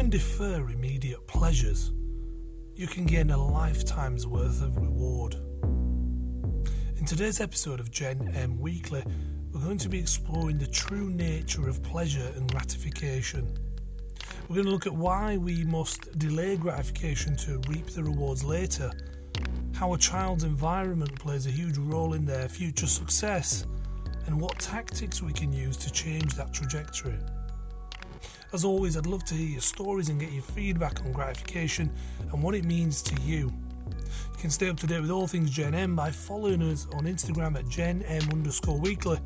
can defer immediate pleasures, you can gain a lifetime's worth of reward. In today's episode of Gen M Weekly, we're going to be exploring the true nature of pleasure and gratification. We're going to look at why we must delay gratification to reap the rewards later, how a child's environment plays a huge role in their future success, and what tactics we can use to change that trajectory. As always, I'd love to hear your stories and get your feedback on gratification and what it means to you. You can stay up to date with all things Gen M by following us on Instagram at Gen M underscore weekly.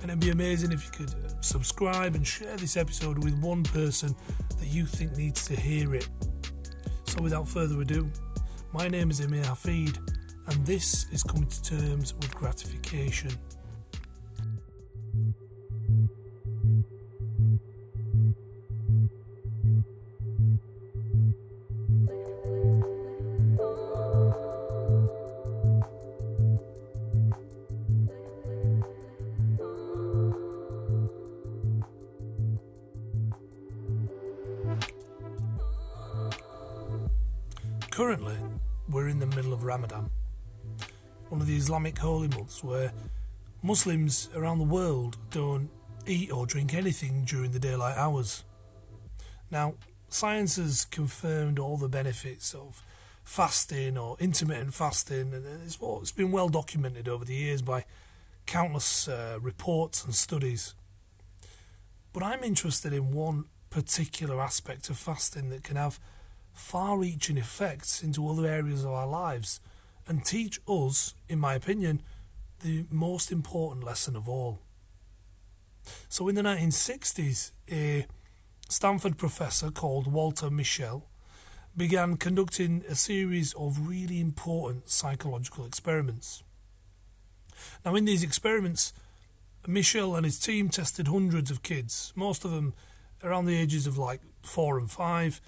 And it'd be amazing if you could uh, subscribe and share this episode with one person that you think needs to hear it. So, without further ado, my name is Emir Hafid, and this is Coming to Terms with Gratification. Ramadan, one of the Islamic holy months where Muslims around the world don't eat or drink anything during the daylight hours. Now, science has confirmed all the benefits of fasting or intermittent fasting, and it's, been well documented over the years by countless uh, reports and studies. But I'm interested in one particular aspect of fasting that can have far reaching effects into other areas of our lives and teach us, in my opinion, the most important lesson of all. So, in the 1960s, a Stanford professor called Walter Mischel began conducting a series of really important psychological experiments. Now, in these experiments, Mischel and his team tested hundreds of kids, most of them around the ages of like four and five,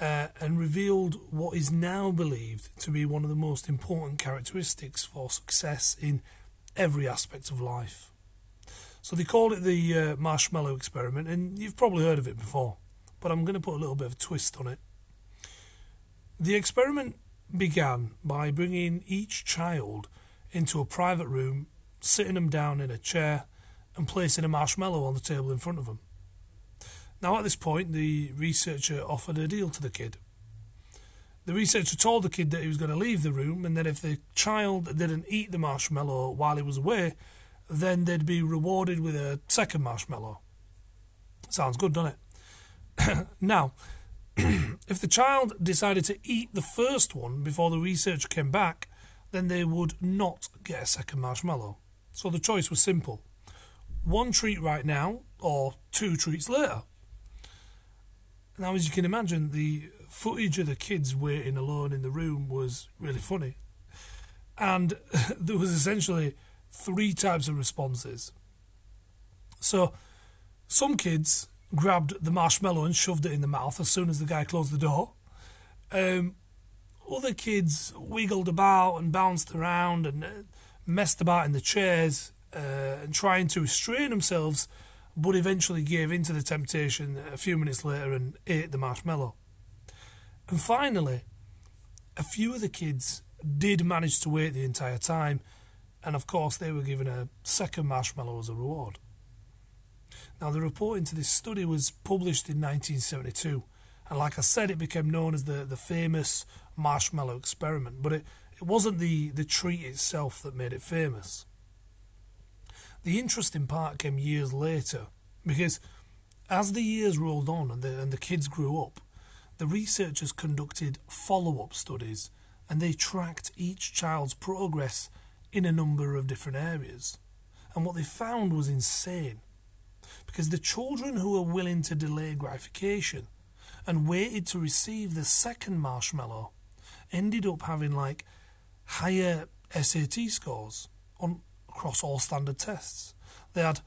uh, and revealed what is now believed to be one of the most important characteristics for success in every aspect of life. So they called it the uh, marshmallow experiment, and you've probably heard of it before, but I'm going to put a little bit of a twist on it. The experiment began by bringing each child into a private room, sitting them down in a chair, and placing a marshmallow on the table in front of them. Now, at this point, the researcher offered a deal to the kid. The researcher told the kid that he was going to leave the room and that if the child didn't eat the marshmallow while he was away, then they'd be rewarded with a second marshmallow. Sounds good, doesn't it? now, if the child decided to eat the first one before the researcher came back, then they would not get a second marshmallow. So the choice was simple one treat right now or two treats later. Now, as you can imagine, the footage of the kids waiting alone in the room was really funny. And there was essentially three types of responses. So, some kids grabbed the marshmallow and shoved it in the mouth as soon as the guy closed the door. Um, other kids wiggled about and bounced around and uh, messed about in the chairs uh, and trying to restrain themselves but eventually gave in to the temptation a few minutes later and ate the marshmallow. And finally, a few of the kids did manage to wait the entire time, and of course, they were given a second marshmallow as a reward. Now, the report into this study was published in 1972, and like I said, it became known as the, the famous marshmallow experiment, but it, it wasn't the, the treat itself that made it famous. The interesting part came years later because as the years rolled on and the, and the kids grew up, the researchers conducted follow up studies and they tracked each child's progress in a number of different areas. And what they found was insane because the children who were willing to delay gratification and waited to receive the second marshmallow ended up having like higher SAT scores on across all standard tests. They had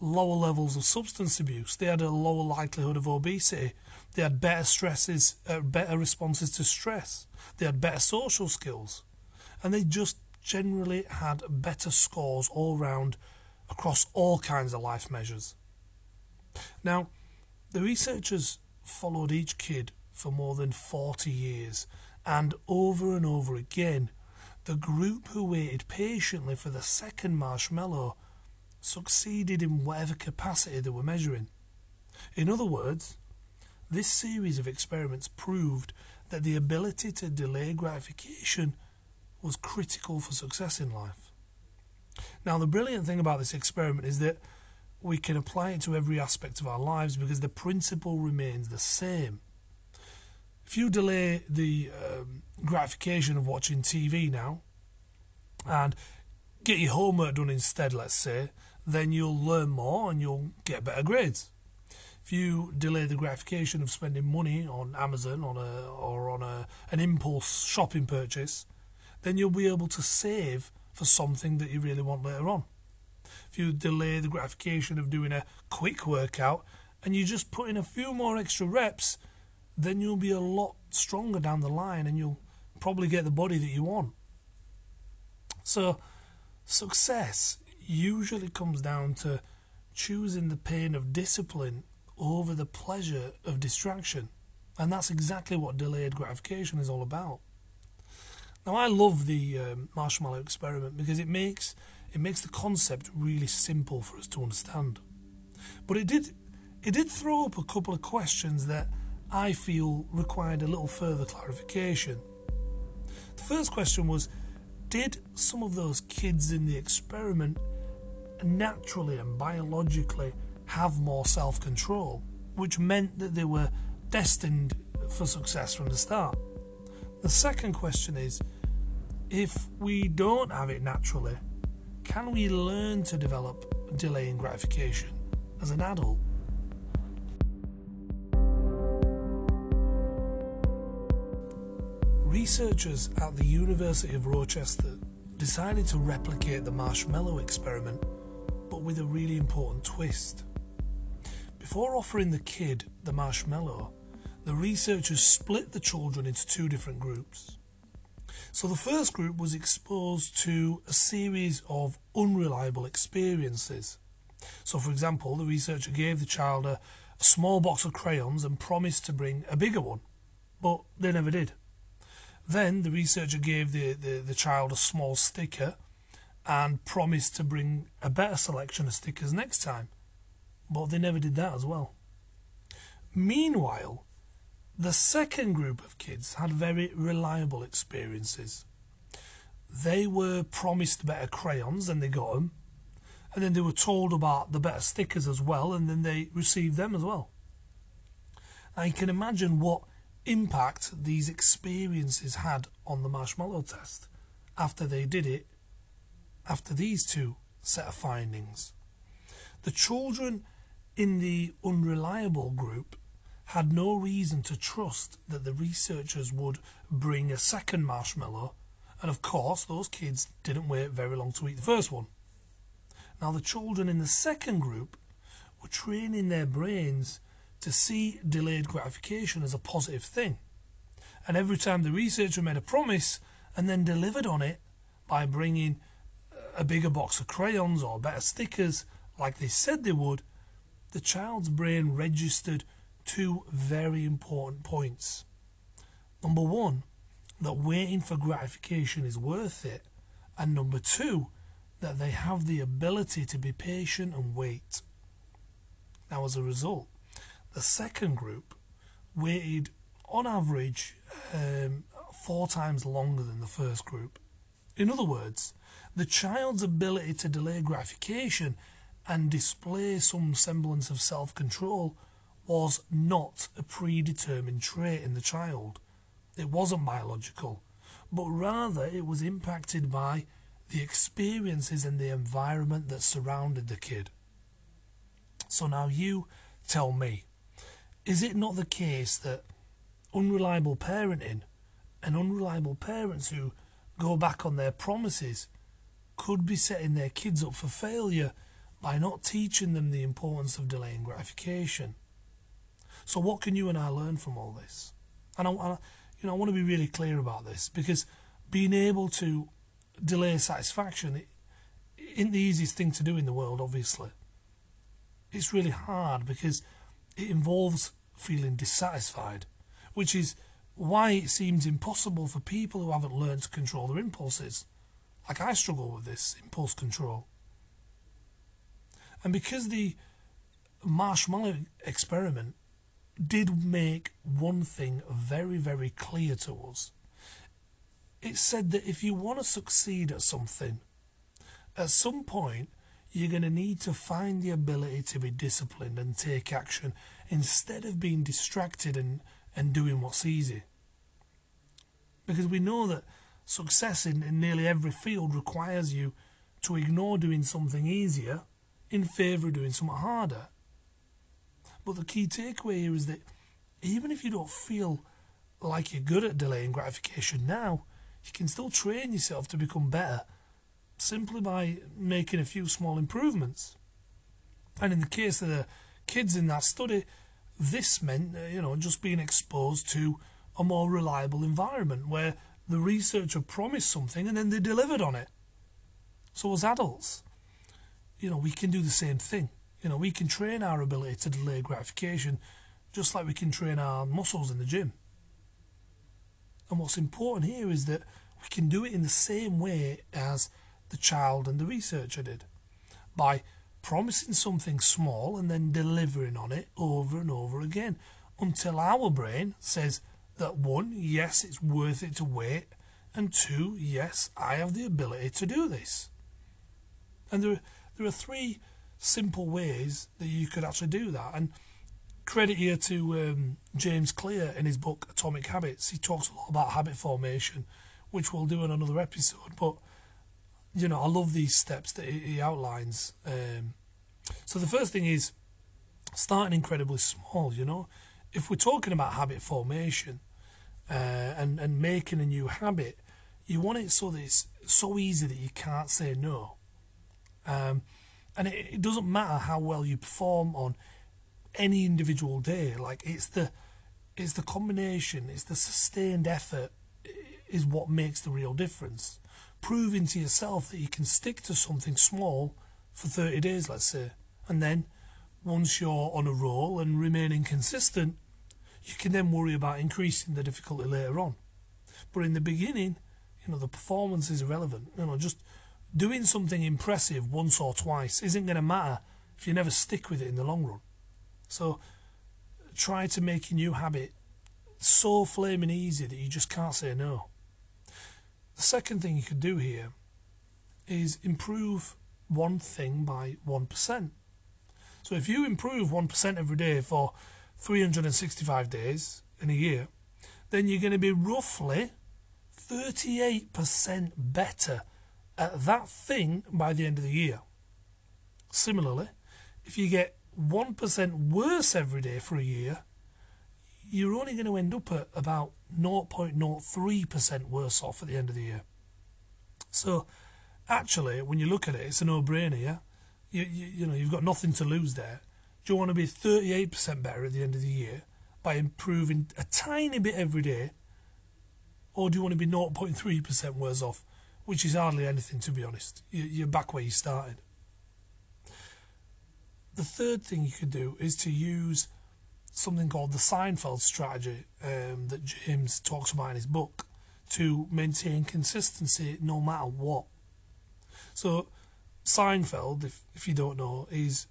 lower levels of substance abuse. They had a lower likelihood of obesity. They had better stresses, uh, better responses to stress. They had better social skills, and they just generally had better scores all round across all kinds of life measures. Now, the researchers followed each kid for more than 40 years, and over and over again, the group who waited patiently for the second marshmallow succeeded in whatever capacity they were measuring. In other words, this series of experiments proved that the ability to delay gratification was critical for success in life. Now, the brilliant thing about this experiment is that we can apply it to every aspect of our lives because the principle remains the same. If you delay the um, gratification of watching TV now and get your homework done instead, let's say, then you'll learn more and you'll get better grades. If you delay the gratification of spending money on Amazon on a, or on a, an impulse shopping purchase, then you'll be able to save for something that you really want later on. If you delay the gratification of doing a quick workout and you just put in a few more extra reps, then you'll be a lot stronger down the line and you'll probably get the body that you want. So, success usually comes down to choosing the pain of discipline over the pleasure of distraction. And that's exactly what delayed gratification is all about. Now, I love the um, marshmallow experiment because it makes it makes the concept really simple for us to understand. But it did it did throw up a couple of questions that I feel required a little further clarification. The first question was Did some of those kids in the experiment naturally and biologically have more self control, which meant that they were destined for success from the start? The second question is if we don't have it naturally, can we learn to develop delaying gratification as an adult? Researchers at the University of Rochester decided to replicate the marshmallow experiment, but with a really important twist. Before offering the kid the marshmallow, the researchers split the children into two different groups. So the first group was exposed to a series of unreliable experiences. So, for example, the researcher gave the child a, a small box of crayons and promised to bring a bigger one, but they never did. Then the researcher gave the, the, the child a small sticker and promised to bring a better selection of stickers next time. But they never did that as well. Meanwhile, the second group of kids had very reliable experiences. They were promised better crayons and they got them, and then they were told about the better stickers as well, and then they received them as well. Now you can imagine what impact these experiences had on the marshmallow test after they did it, after these two set of findings. The children in the unreliable group had no reason to trust that the researchers would bring a second marshmallow, and of course, those kids didn't wait very long to eat the first one. Now, the children in the second group were training their brains to see delayed gratification as a positive thing. And every time the researcher made a promise and then delivered on it by bringing a bigger box of crayons or better stickers, like they said they would, the child's brain registered two very important points. Number one, that waiting for gratification is worth it. And number two, that they have the ability to be patient and wait. Now, as a result, the second group waited on average um, four times longer than the first group. In other words, the child's ability to delay gratification and display some semblance of self control was not a predetermined trait in the child. It wasn't biological, but rather it was impacted by the experiences and the environment that surrounded the kid. So now you tell me is it not the case that unreliable parenting and unreliable parents who go back on their promises could be setting their kids up for failure by not teaching them the importance of delaying gratification? So, what can you and I learn from all this? And I, you know, I want to be really clear about this because being able to delay satisfaction isn't the easiest thing to do in the world. Obviously, it's really hard because it involves feeling dissatisfied, which is why it seems impossible for people who haven't learned to control their impulses. Like I struggle with this impulse control. And because the marshmallow experiment did make one thing very, very clear to us. It said that if you want to succeed at something, at some point you're going to need to find the ability to be disciplined and take action instead of being distracted and, and doing what's easy. Because we know that success in, in nearly every field requires you to ignore doing something easier in favour of doing something harder. But the key takeaway here is that even if you don't feel like you're good at delaying gratification now, you can still train yourself to become better simply by making a few small improvements. And in the case of the kids in that study, this meant, uh, you know, just being exposed to a more reliable environment where the researcher promised something and then they delivered on it. So as adults, you know, we can do the same thing. You know, we can train our ability to delay gratification just like we can train our muscles in the gym. And what's important here is that we can do it in the same way as the child and the researcher did by promising something small and then delivering on it over and over again until our brain says that one, yes, it's worth it to wait, and two, yes, I have the ability to do this. And there, there are three simple ways that you could actually do that. And credit here to um, James Clear in his book Atomic Habits. He talks a lot about habit formation, which we'll do in another episode. But you know, I love these steps that he outlines. Um, so the first thing is starting incredibly small. You know, if we're talking about habit formation uh, and and making a new habit, you want it so that it's so easy that you can't say no. Um, and it, it doesn't matter how well you perform on any individual day. Like it's the it's the combination, it's the sustained effort is what makes the real difference. Proving to yourself that you can stick to something small for 30 days, let's say, and then once you're on a roll and remaining consistent, you can then worry about increasing the difficulty later on. But in the beginning, you know, the performance is irrelevant. You know, just doing something impressive once or twice isn't going to matter if you never stick with it in the long run. So try to make a new habit so flaming easy that you just can't say no. The second thing you could do here is improve one thing by 1%. So if you improve 1% every day for 365 days in a year, then you're going to be roughly 38% better at that thing by the end of the year. Similarly, if you get 1% worse every day for a year, you're only going to end up at about 0.03% worse off at the end of the year. So, actually, when you look at it, it's a no-brainer. Yeah, you, you, you know you've got nothing to lose there. Do you want to be 38% better at the end of the year by improving a tiny bit every day, or do you want to be 0.3% worse off which is hardly anything to be honest. You're back where you started. The third thing you could do is to use something called the Seinfeld strategy um, that James talks about in his book to maintain consistency no matter what. So, Seinfeld, if, if you don't know, is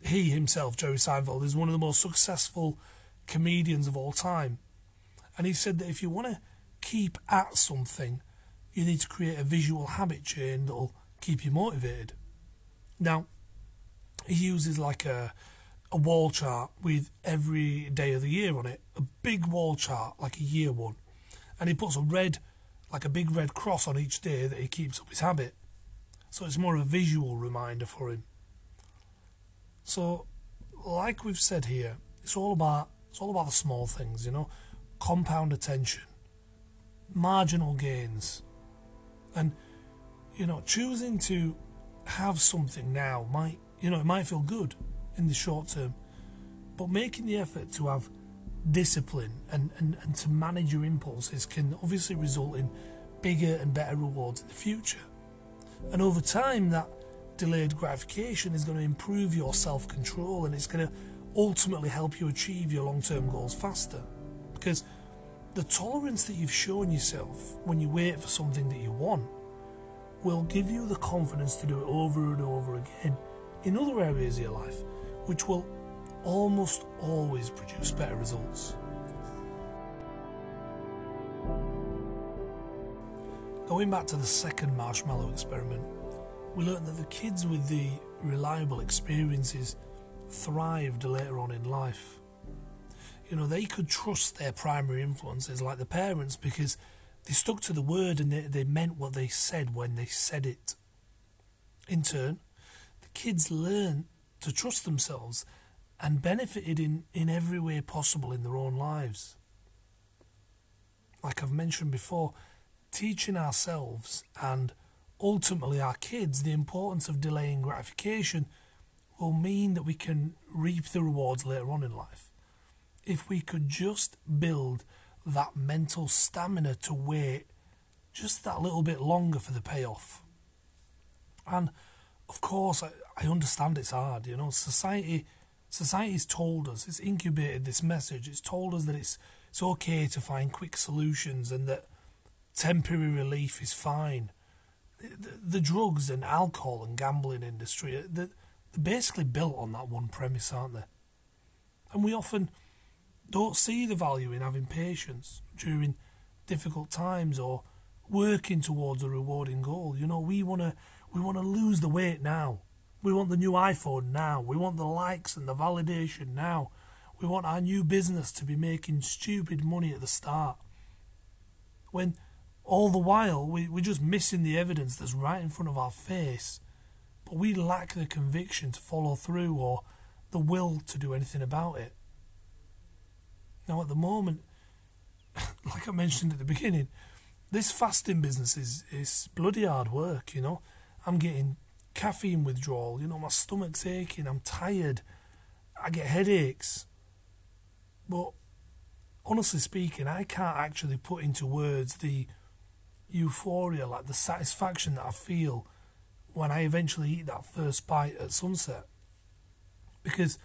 he himself, Jerry Seinfeld, is one of the most successful comedians of all time. And he said that if you want to keep at something, you need to create a visual habit chain that'll keep you motivated. Now, he uses like a a wall chart with every day of the year on it, a big wall chart like a year one, and he puts a red, like a big red cross on each day that he keeps up his habit. So it's more of a visual reminder for him. So, like we've said here, it's all about it's all about the small things, you know, compound attention, marginal gains, and, you know, choosing to have something now might, you know, it might feel good in the short term, but making the effort to have discipline and, and, and to manage your impulses can obviously result in bigger and better rewards in the future. And over time, that delayed gratification is going to improve your self control and it's going to ultimately help you achieve your long term goals faster. Because the tolerance that you've shown yourself when you wait for something that you want will give you the confidence to do it over and over again in other areas of your life, which will almost always produce better results. Going back to the second marshmallow experiment, we learned that the kids with the reliable experiences thrived later on in life. You know, they could trust their primary influences like the parents because they stuck to the word and they, they meant what they said when they said it. In turn, the kids learned to trust themselves and benefited in, in every way possible in their own lives. Like I've mentioned before, teaching ourselves and ultimately our kids the importance of delaying gratification will mean that we can reap the rewards later on in life. If we could just build that mental stamina to wait just that little bit longer for the payoff. And of course, I, I understand it's hard. You know, society society's told us, it's incubated this message. It's told us that it's it's okay to find quick solutions and that temporary relief is fine. The, the drugs and alcohol and gambling industry, uh, they're, they're basically built on that one premise, aren't they? And we often don't see the value in having patience during difficult times or working towards a rewarding goal. You know, we wanna we wanna lose the weight now. We want the new iPhone now. We want the likes and the validation now. We want our new business to be making stupid money at the start. When all the while we, we're just missing the evidence that's right in front of our face, but we lack the conviction to follow through or the will to do anything about it. Now, at the moment, like I mentioned at the beginning, this fasting business is, is bloody hard work, you know. I'm getting caffeine withdrawal, you know, my stomach's aching, I'm tired, I get headaches. But honestly speaking, I can't actually put into words the euphoria, like the satisfaction that I feel when I eventually eat that first bite at sunset. Because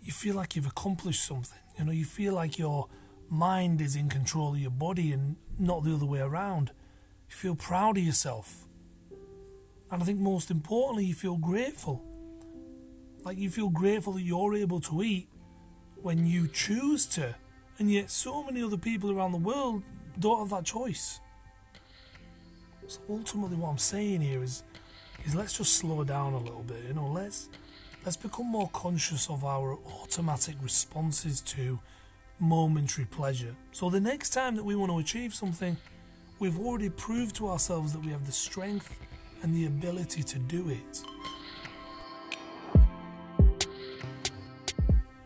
you feel like you've accomplished something. You know, you feel like your mind is in control of your body and not the other way around. You feel proud of yourself. And I think most importantly, you feel grateful. Like you feel grateful that you're able to eat when you choose to. And yet, so many other people around the world don't have that choice. So ultimately, what I'm saying here is, is let's just slow down a little bit. You know, let's let's become more conscious of our automatic responses to momentary pleasure. So the next time that we want to achieve something, we've already proved to ourselves that we have the strength and the ability to do it.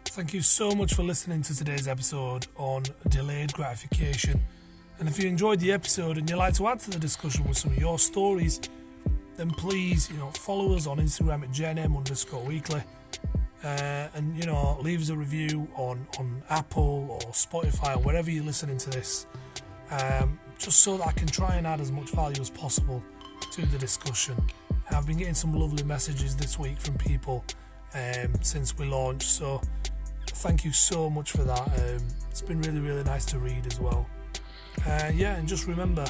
Thank you so much for listening to today's episode on delayed gratification. And if you enjoyed the episode and you'd like to add to the discussion with some of your stories, then please, you know, follow us on Instagram at Gen M underscore weekly. Uh, and you know, leave us a review on, on Apple or Spotify or wherever you're listening to this, um, just so that I can try and add as much value as possible to the discussion. I've been getting some lovely messages this week from people um, since we launched, so thank you so much for that. Um, it's been really, really nice to read as well. Uh, yeah, and just remember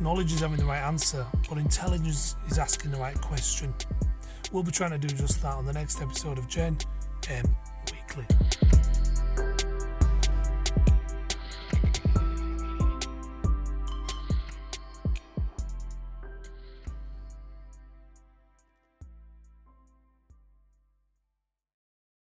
knowledge is having the right answer, but intelligence is asking the right question. We'll be trying to do just that on the next episode of Gen Weekly.